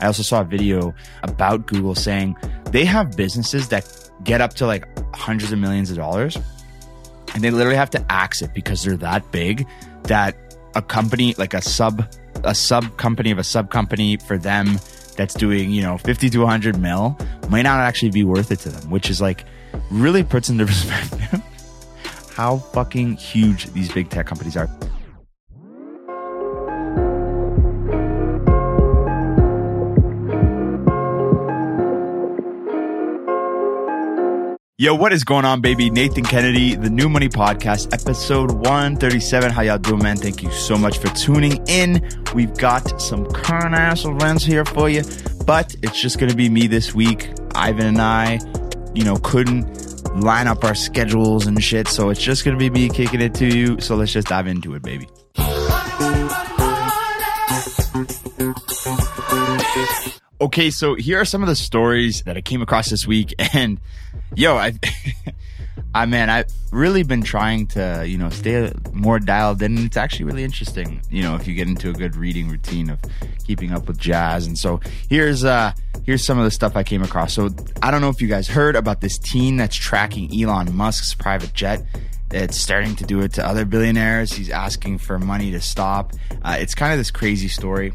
I also saw a video about Google saying they have businesses that get up to like hundreds of millions of dollars and they literally have to axe it because they're that big that a company like a sub a sub company of a sub company for them that's doing you know 50 to 100 mil might not actually be worth it to them which is like really puts into perspective how fucking huge these big tech companies are Yo, what is going on, baby? Nathan Kennedy, the New Money Podcast, episode 137. How y'all doing, man? Thank you so much for tuning in. We've got some current ass events here for you, but it's just going to be me this week. Ivan and I, you know, couldn't line up our schedules and shit, so it's just going to be me kicking it to you. So let's just dive into it, baby. Okay, so here are some of the stories that I came across this week, and yo, I, I man, I've really been trying to, you know, stay more dialed in. It's actually really interesting, you know, if you get into a good reading routine of keeping up with jazz. And so here's uh here's some of the stuff I came across. So I don't know if you guys heard about this teen that's tracking Elon Musk's private jet. It's starting to do it to other billionaires. He's asking for money to stop. Uh, it's kind of this crazy story.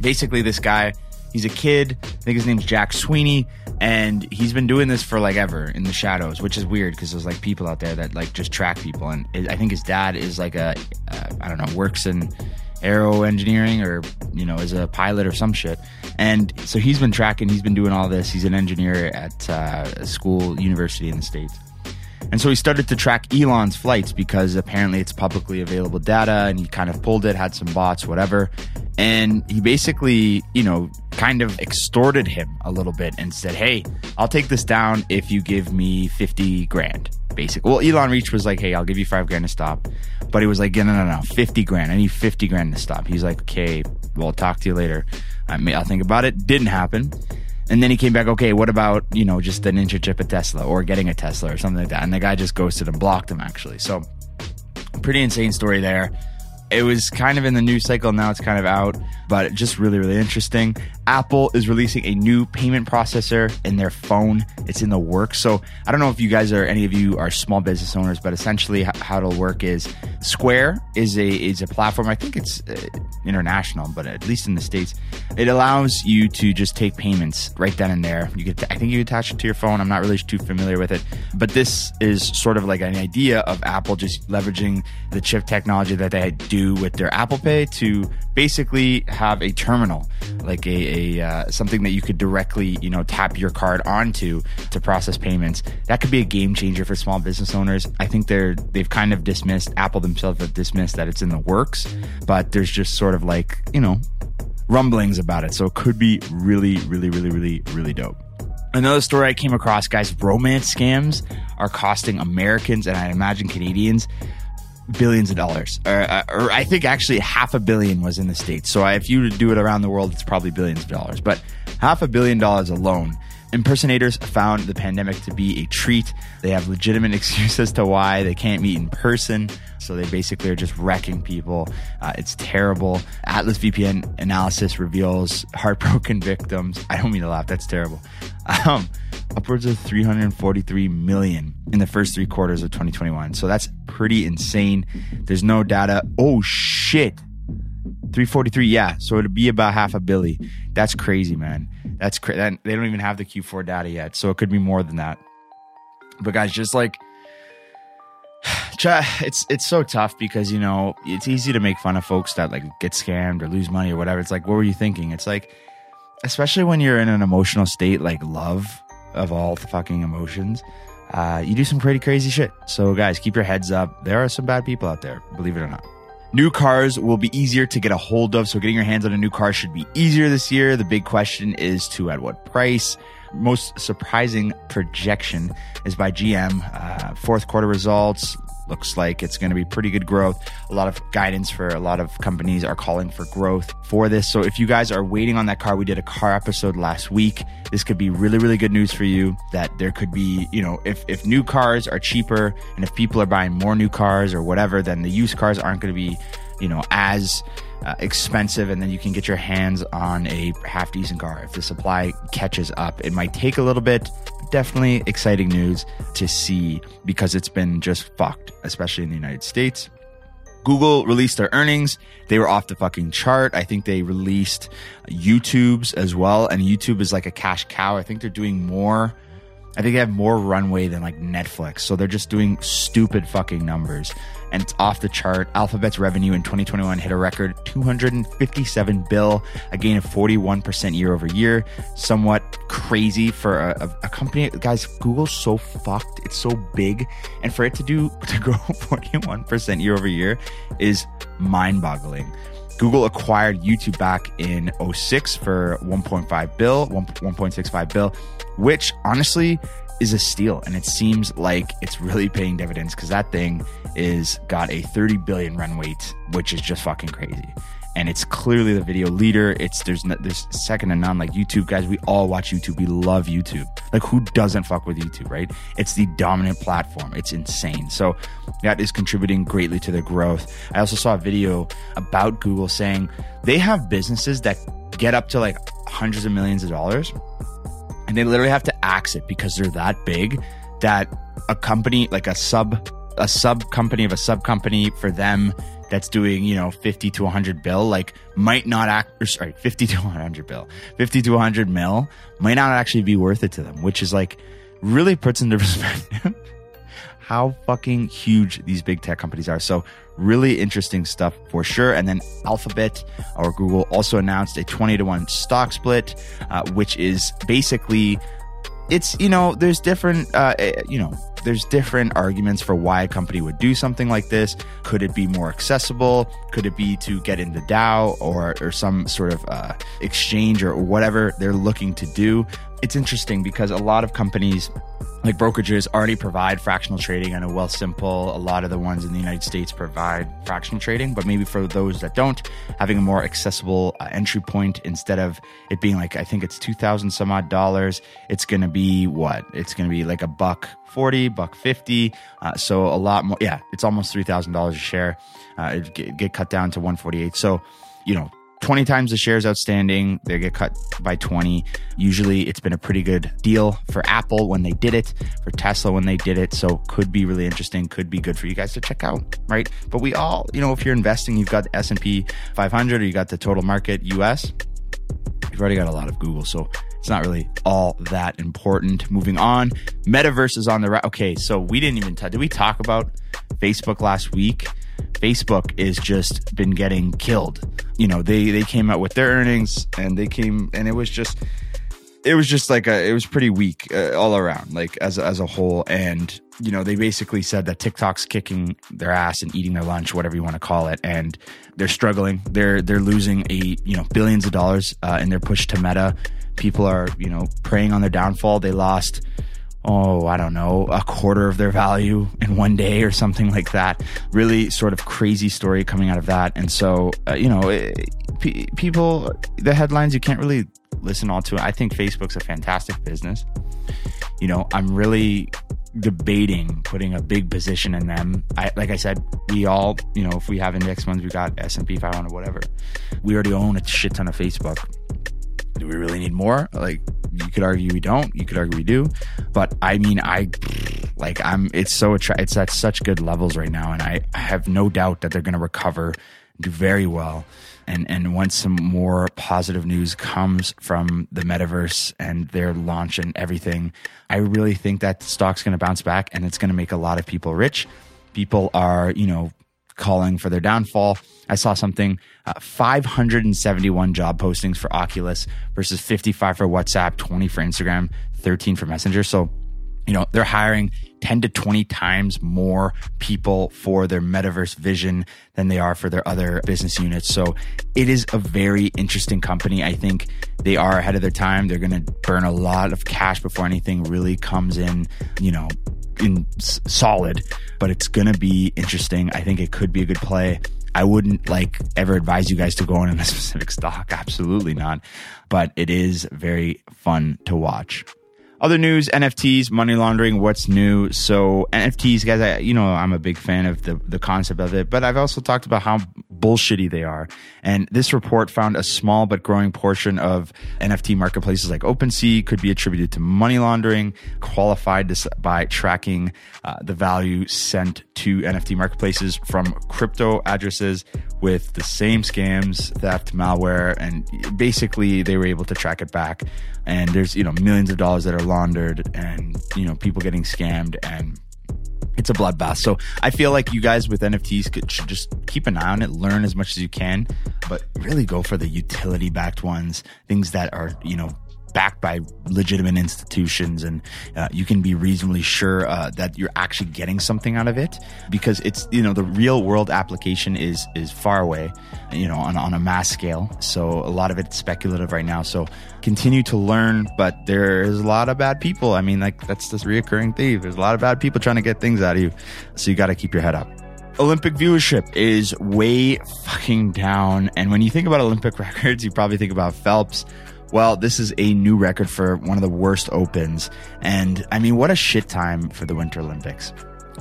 Basically, this guy He's a kid. I think his name's Jack Sweeney, and he's been doing this for like ever in the shadows, which is weird because there's like people out there that like just track people. And I think his dad is like a uh, I don't know works in aero engineering or you know is a pilot or some shit. And so he's been tracking. He's been doing all this. He's an engineer at uh, a school university in the states. And so he started to track Elon's flights because apparently it's publicly available data and he kind of pulled it, had some bots, whatever. And he basically, you know, kind of extorted him a little bit and said, Hey, I'll take this down if you give me 50 grand. Basic. Well, Elon Reach was like, Hey, I'll give you five grand to stop. But he was like, No, no, no, no, 50 grand. I need 50 grand to stop. He's like, Okay, well, I'll talk to you later. I may, I'll think about it. Didn't happen. And then he came back, okay, what about, you know, just the ninja chip at Tesla or getting a Tesla or something like that? And the guy just ghosted and blocked him, actually. So, pretty insane story there. It was kind of in the news cycle. Now it's kind of out, but just really, really interesting. Apple is releasing a new payment processor in their phone. It's in the works. So I don't know if you guys are, any of you are small business owners, but essentially how it'll work is Square is a, is a platform. I think it's uh, international, but at least in the States, it allows you to just take payments right then and there. You get, I think you attach it to your phone. I'm not really too familiar with it, but this is sort of like an idea of Apple just leveraging the chip technology that they do do with their Apple Pay to basically have a terminal, like a, a uh, something that you could directly, you know, tap your card onto to process payments. That could be a game changer for small business owners. I think they're they've kind of dismissed Apple themselves have dismissed that it's in the works, but there's just sort of like you know rumblings about it. So it could be really, really, really, really, really dope. Another story I came across, guys, romance scams are costing Americans and I imagine Canadians billions of dollars, or, uh, or, I think actually half a billion was in the states. So if you do it around the world, it's probably billions of dollars. But half a billion dollars alone. Impersonators found the pandemic to be a treat. They have legitimate excuses to why they can't meet in person. So they basically are just wrecking people. Uh, it's terrible. Atlas VPN analysis reveals heartbroken victims. I don't mean to laugh. That's terrible. Um, upwards of 343 million in the first three quarters of 2021. So that's pretty insane. There's no data. Oh shit. 343, yeah. So it'd be about half a billy. That's crazy, man. That's crazy. They don't even have the Q4 data yet. So it could be more than that. But guys, just like it's it's so tough because you know it's easy to make fun of folks that like get scammed or lose money or whatever. It's like, what were you thinking? It's like, especially when you're in an emotional state like love of all the fucking emotions, uh, you do some pretty crazy shit. So, guys, keep your heads up. There are some bad people out there, believe it or not. New cars will be easier to get a hold of, so getting your hands on a new car should be easier this year. The big question is to at what price? Most surprising projection is by GM. Uh, fourth quarter results looks like it's going to be pretty good growth. A lot of guidance for a lot of companies are calling for growth for this. So if you guys are waiting on that car, we did a car episode last week. This could be really, really good news for you that there could be, you know, if, if new cars are cheaper and if people are buying more new cars or whatever, then the used cars aren't going to be you know, as uh, expensive, and then you can get your hands on a half decent car if the supply catches up. It might take a little bit. Definitely exciting news to see because it's been just fucked, especially in the United States. Google released their earnings. They were off the fucking chart. I think they released YouTube's as well. And YouTube is like a cash cow. I think they're doing more I think they have more runway than like Netflix. So they're just doing stupid fucking numbers. And it's off the chart. Alphabet's revenue in 2021 hit a record 257 bill, a gain of 41% year over year. Somewhat crazy for a, a, company. Guys, Google's so fucked. It's so big. And for it to do, to grow 41% year over year is mind boggling. Google acquired YouTube back in 06 for 1.5 bill, 1, 1.65 bill, which honestly is a steal. And it seems like it's really paying dividends because that thing is got a 30 billion run weight, which is just fucking crazy and it's clearly the video leader. It's there's there's second to none. Like YouTube guys, we all watch YouTube. We love YouTube. Like who doesn't fuck with YouTube, right? It's the dominant platform. It's insane. So that is contributing greatly to their growth. I also saw a video about Google saying they have businesses that get up to like hundreds of millions of dollars, and they literally have to axe it because they're that big that a company like a sub a sub company of a sub company for them that's doing, you know, 50 to 100 bill, like might not act, or sorry, 50 to 100 bill, 50 to 100 mil might not actually be worth it to them, which is like really puts into perspective how fucking huge these big tech companies are. So really interesting stuff for sure. And then Alphabet or Google also announced a 20 to 1 stock split, uh, which is basically it's you know there's different uh, eh, you know there's different arguments for why a company would do something like this. Could it be more accessible? Could it be to get in the Dow or, or some sort of uh, exchange or whatever they're looking to do? It's interesting because a lot of companies like brokerages already provide fractional trading. I know Wealthsimple, a lot of the ones in the United States provide fractional trading, but maybe for those that don't, having a more accessible uh, entry point instead of it being like, I think it's 2000 some odd dollars, it's going to be what? It's going to be like a buck 40, buck 50. Uh, so a lot more. Yeah, it's almost $3,000 a share. Uh, it get, get cut down to 148. So, you know, 20 times the shares outstanding. They get cut by 20. Usually it's been a pretty good deal for Apple when they did it, for Tesla when they did it. So could be really interesting, could be good for you guys to check out, right? But we all, you know, if you're investing, you've got the S&P 500 or you got the total market US, you've already got a lot of Google. So it's not really all that important. Moving on, Metaverse is on the right. Okay, so we didn't even talk. Did we talk about Facebook last week? Facebook is just been getting killed. You know, they they came out with their earnings and they came and it was just it was just like a it was pretty weak uh, all around like as as a whole. And you know they basically said that TikTok's kicking their ass and eating their lunch whatever you want to call it. And they're struggling. They're they're losing a you know billions of dollars uh, in their push to Meta. People are you know preying on their downfall. They lost oh, I don't know, a quarter of their value in one day or something like that. Really sort of crazy story coming out of that. And so, uh, you know, it, p- people, the headlines, you can't really listen all to it. I think Facebook's a fantastic business. You know, I'm really debating putting a big position in them. I, like I said, we all, you know, if we have index funds, we got S&P 500, whatever. We already own a shit ton of Facebook do we really need more? Like you could argue we don't, you could argue we do, but I mean, I like I'm. It's so It's at such good levels right now, and I, I have no doubt that they're going to recover, do very well. And and once some more positive news comes from the metaverse and their launch and everything, I really think that the stock's going to bounce back, and it's going to make a lot of people rich. People are, you know, calling for their downfall. I saw something uh, 571 job postings for Oculus versus 55 for WhatsApp, 20 for Instagram, 13 for Messenger. So, you know, they're hiring 10 to 20 times more people for their metaverse vision than they are for their other business units. So it is a very interesting company. I think they are ahead of their time. They're going to burn a lot of cash before anything really comes in, you know, in solid, but it's going to be interesting. I think it could be a good play. I wouldn't like ever advise you guys to go in on a specific stock. Absolutely not. But it is very fun to watch. Other news, NFTs, money laundering, what's new? So NFTs, guys, I, you know, I'm a big fan of the, the concept of it, but I've also talked about how bullshitty they are. And this report found a small but growing portion of NFT marketplaces like OpenSea could be attributed to money laundering, qualified this by tracking uh, the value sent to NFT marketplaces from crypto addresses with the same scams, theft, malware, and basically they were able to track it back. And there's, you know, millions of dollars that are laundered and, you know, people getting scammed and it's a bloodbath. So I feel like you guys with NFTs could, should just keep an eye on it, learn as much as you can, but really go for the utility backed ones, things that are, you know, backed by legitimate institutions and uh, you can be reasonably sure uh, that you're actually getting something out of it because it's you know the real world application is is far away you know on, on a mass scale. So a lot of it's speculative right now. So continue to learn but there's a lot of bad people. I mean like that's this reoccurring theme. There's a lot of bad people trying to get things out of you. So you got to keep your head up. Olympic viewership is way fucking down. And when you think about Olympic records, you probably think about Phelps, well, this is a new record for one of the worst opens. And I mean, what a shit time for the Winter Olympics.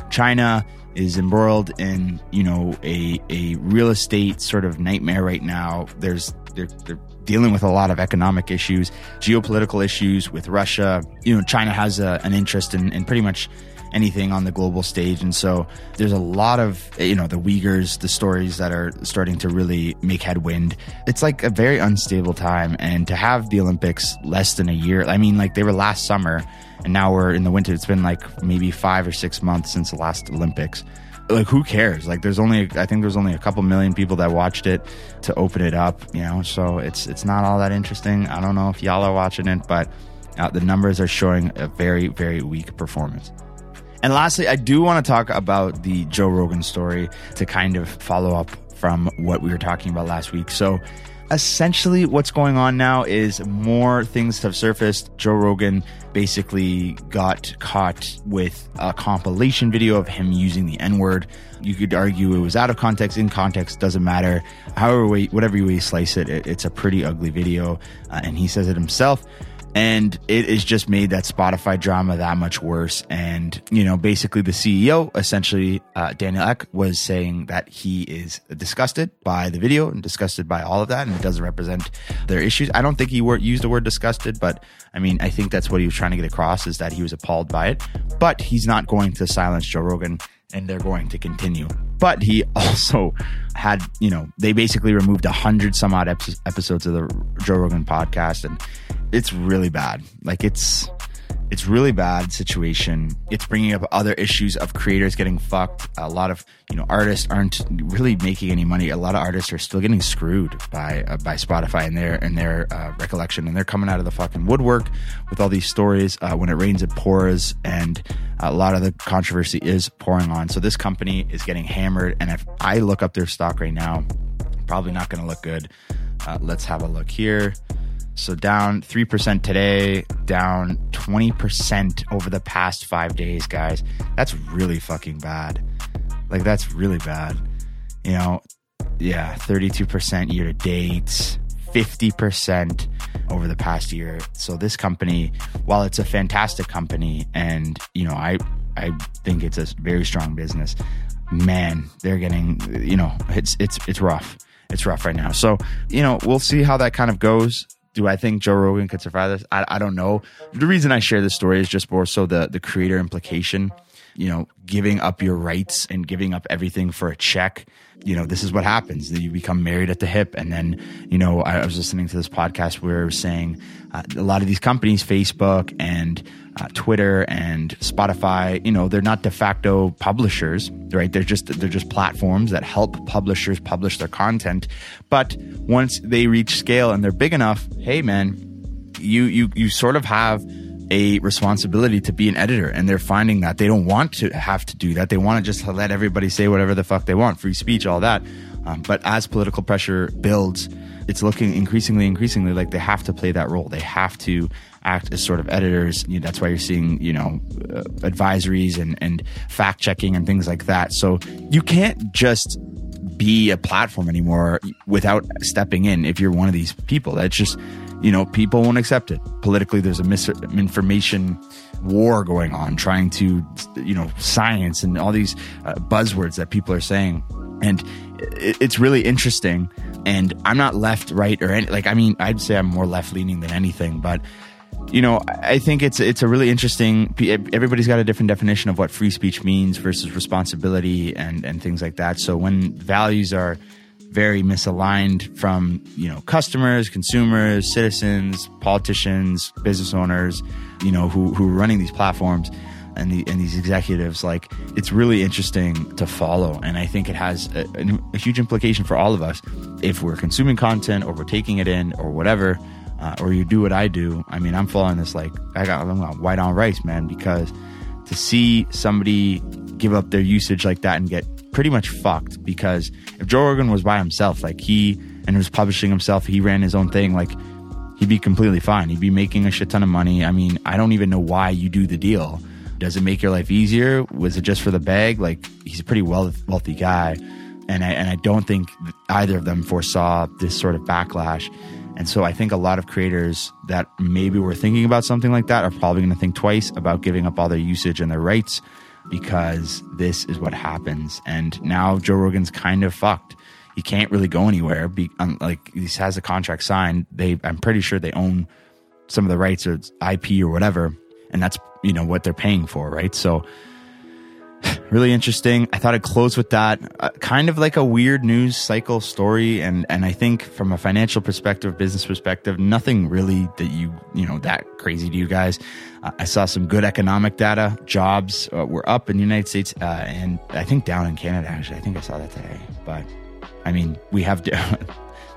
China is embroiled in, you know, a, a real estate sort of nightmare right now. There's, they're, they're dealing with a lot of economic issues, geopolitical issues with Russia. You know, China has a, an interest in, in pretty much anything on the global stage. And so there's a lot of, you know, the Uyghurs, the stories that are starting to really make headwind. It's like a very unstable time. And to have the Olympics less than a year, I mean, like they were last summer and now we're in the winter. It's been like maybe five or six months since the last Olympics like who cares like there's only i think there's only a couple million people that watched it to open it up you know so it's it's not all that interesting i don't know if y'all are watching it but uh, the numbers are showing a very very weak performance and lastly, I do want to talk about the Joe Rogan story to kind of follow up from what we were talking about last week. So, essentially, what's going on now is more things have surfaced. Joe Rogan basically got caught with a compilation video of him using the N word. You could argue it was out of context, in context, doesn't matter. However, way, whatever way you slice it, it it's a pretty ugly video. Uh, and he says it himself and it has just made that Spotify drama that much worse. And you know, basically, the CEO, essentially uh, Daniel Ek, was saying that he is disgusted by the video and disgusted by all of that, and it doesn't represent their issues. I don't think he wor- used the word disgusted, but I mean, I think that's what he was trying to get across is that he was appalled by it. But he's not going to silence Joe Rogan and they're going to continue. But he also had, you know, they basically removed a hundred some odd episodes of the Joe Rogan podcast, and it's really bad. Like it's it's really bad situation. It's bringing up other issues of creators getting fucked. A lot of you know artists aren't really making any money. A lot of artists are still getting screwed by uh, by Spotify and their and their uh, recollection, and they're coming out of the fucking woodwork with all these stories. Uh, when it rains, it pours, and a lot of the controversy is pouring on. So this company is getting hammered, and if I look up their stock right now, probably not going to look good. Uh, let's have a look here. So down 3% today, down 20% over the past five days, guys. That's really fucking bad. Like, that's really bad. You know, yeah, 32% year to date, 50% over the past year. So this company, while it's a fantastic company and, you know, I, I think it's a very strong business, man, they're getting, you know, it's, it's, it's rough. It's rough right now. So, you know, we'll see how that kind of goes do I think Joe Rogan could survive this? I, I don't know. The reason I share this story is just more so the the creator implication. You know, giving up your rights and giving up everything for a check. You know, this is what happens. You become married at the hip, and then you know, I, was listening to this podcast where it was saying uh, a lot of these companies, Facebook and uh, Twitter and Spotify, you know, they're not de facto publishers, right? They're just they're just platforms that help publishers publish their content. But once they reach scale and they're big enough, hey man, you you you sort of have a responsibility to be an editor and they're finding that they don't want to have to do that. They want to just let everybody say whatever the fuck they want, free speech, all that. Um, but as political pressure builds, it's looking increasingly, increasingly like they have to play that role. They have to act as sort of editors. You know, that's why you're seeing, you know, uh, advisories and, and fact checking and things like that. So you can't just be a platform anymore without stepping in if you're one of these people. That's just, you know, people won't accept it. Politically, there's a misinformation war going on, trying to, you know, science and all these uh, buzzwords that people are saying. And it, it's really interesting. And I'm not left, right, or any, like, I mean, I'd say I'm more left leaning than anything, but you know, I think it's it's a really interesting. Everybody's got a different definition of what free speech means versus responsibility and and things like that. So when values are very misaligned from you know customers, consumers, citizens, politicians, business owners, you know who who are running these platforms and the and these executives like it's really interesting to follow and i think it has a, a, huge implication for all of us if we're consuming content or we're taking it in or whatever uh, or you do what I do. I mean, I'm following this like I got I'm white on rice, man, because to see somebody give up their usage like that and get pretty much fucked because if Joe Rogan was by himself, like he and was publishing himself, he ran his own thing, like he'd be completely fine. He'd be making a shit ton of money. I mean, I don't even know why you do the deal. Does it make your life easier? Was it just for the bag? Like he's a pretty wealthy guy, and I and I don't think either of them foresaw this sort of backlash. And so I think a lot of creators that maybe were thinking about something like that are probably going to think twice about giving up all their usage and their rights because this is what happens. And now Joe Rogan's kind of fucked. He can't really go anywhere. Be, um, like he has a contract signed. They, I'm pretty sure they own some of the rights or IP or whatever, and that's you know what they're paying for, right? So really interesting. I thought I'd close with that. Uh, kind of like a weird news cycle story, and and I think from a financial perspective, business perspective, nothing really that you you know that crazy to you guys. Uh, I saw some good economic data. Jobs uh, were up in the United States, uh, and I think down in Canada. Actually, I think I saw that today. But I mean, we have the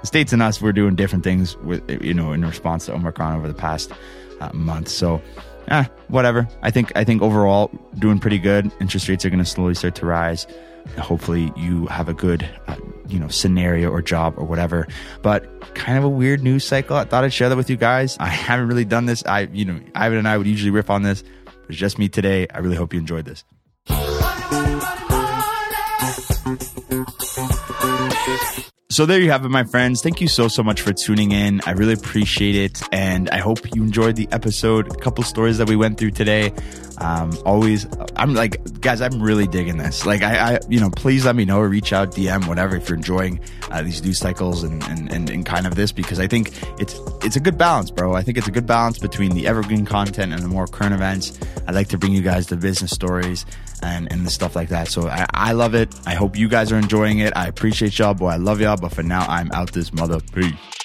states and us. We're doing different things with you know in response to Omicron over the past uh, month. So eh, whatever. I think I think overall doing pretty good. Interest rates are going to slowly start to rise. Hopefully, you have a good, uh, you know, scenario or job or whatever. But kind of a weird news cycle. I thought I'd share that with you guys. I haven't really done this. I, you know, Ivan and I would usually riff on this. It's just me today. I really hope you enjoyed this. So there you have it, my friends. Thank you so, so much for tuning in. I really appreciate it. And I hope you enjoyed the episode. A couple stories that we went through today. Um, always, I'm like, guys, I'm really digging this. Like, I, I, you know, please let me know or reach out, DM, whatever, if you're enjoying uh, these news cycles and, and, and, and kind of this, because I think it's, it's a good balance, bro. I think it's a good balance between the evergreen content and the more current events. I like to bring you guys the business stories and, and the stuff like that. So I, I love it. I hope you guys are enjoying it. I appreciate y'all, boy. I love y'all. But for now, I'm out this mother. Peace.